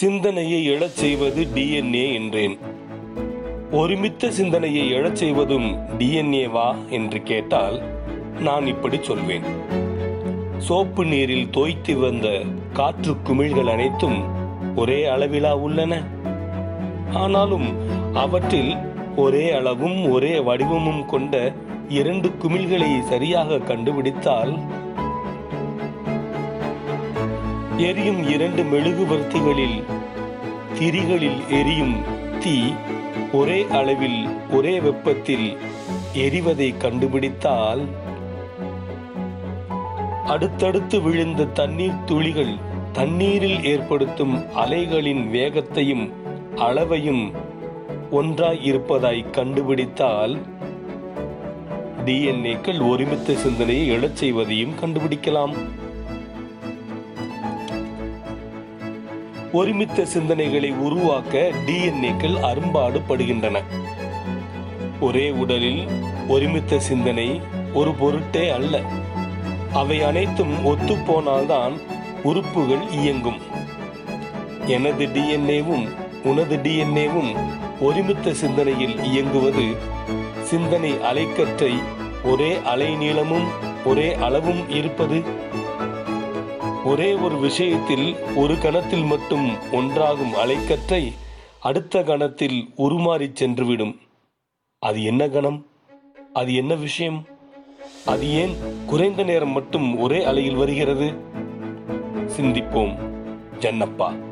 சிந்தனையை எழச் செய்வது டிஎன்ஏ என்றேன். ஒருமித்த சிந்தனையை எழச் செய்வதும் டிஎன்ஏவா என்று கேட்டால் நான் இப்படி சொல்வேன். சோப்பு நீரில் தோய்த்து வந்த காற்று குமிழ்கள் அனைத்தும் ஒரே அளவிலா உள்ளன. ஆனாலும் அவற்றில் ஒரே அளவும் ஒரே வடிவமும் கொண்ட இரண்டு குமிழ்களை சரியாக கண்டுபிடித்தால் எரியும் இரண்டு மெழுகுவர்த்திகளில் திரிகளில் எரியும் தீ ஒரே அளவில் ஒரே வெப்பத்தில் எரிவதை கண்டுபிடித்தால் அடுத்தடுத்து விழுந்த தண்ணீர் துளிகள் தண்ணீரில் ஏற்படுத்தும் அலைகளின் வேகத்தையும் அளவையும் ஒன்றாய் இருப்பதாய் கண்டுபிடித்தால் டிஎன்ஏக்கள் ஒருமித்த சிந்தனையை எழச் செய்வதையும் கண்டுபிடிக்கலாம். ஒருமித்த சிந்தனைகளை உருவாக்க டிஎன்ஏக்கள் அரும்பாடுபடுகின்றன. ஒரே உடலில் ஒருமித்த சிந்தனை ஒரு பொருட்டே அல்ல. அவை அனைத்தும் ஒத்துப்போனால்தான் உறுப்புகள் இயங்கும். எனது டிஎன்ஏவும் உனது டிஎன்ஏவும் ஒருமித்த சிந்தனையில் இயங்குவது சிந்தனை அலைக்கற்றை ஒரே அலைநீளமும் ஒரே அளவும் இருப்பது ஒரே ஒரு விஷயத்தில் ஒரு கணத்தில் மட்டும் ஒன்றாகும் அலைக்கற்றை அடுத்த கணத்தில் உருமாறிச் சென்றுவிடும். அது என்ன கணம்? அது என்ன விஷயம்? அது ஏன் குறைந்த நேரம் மட்டும் ஒரே அலையில் வருகிறது? சிந்திப்போம் ஜன்னப்பா.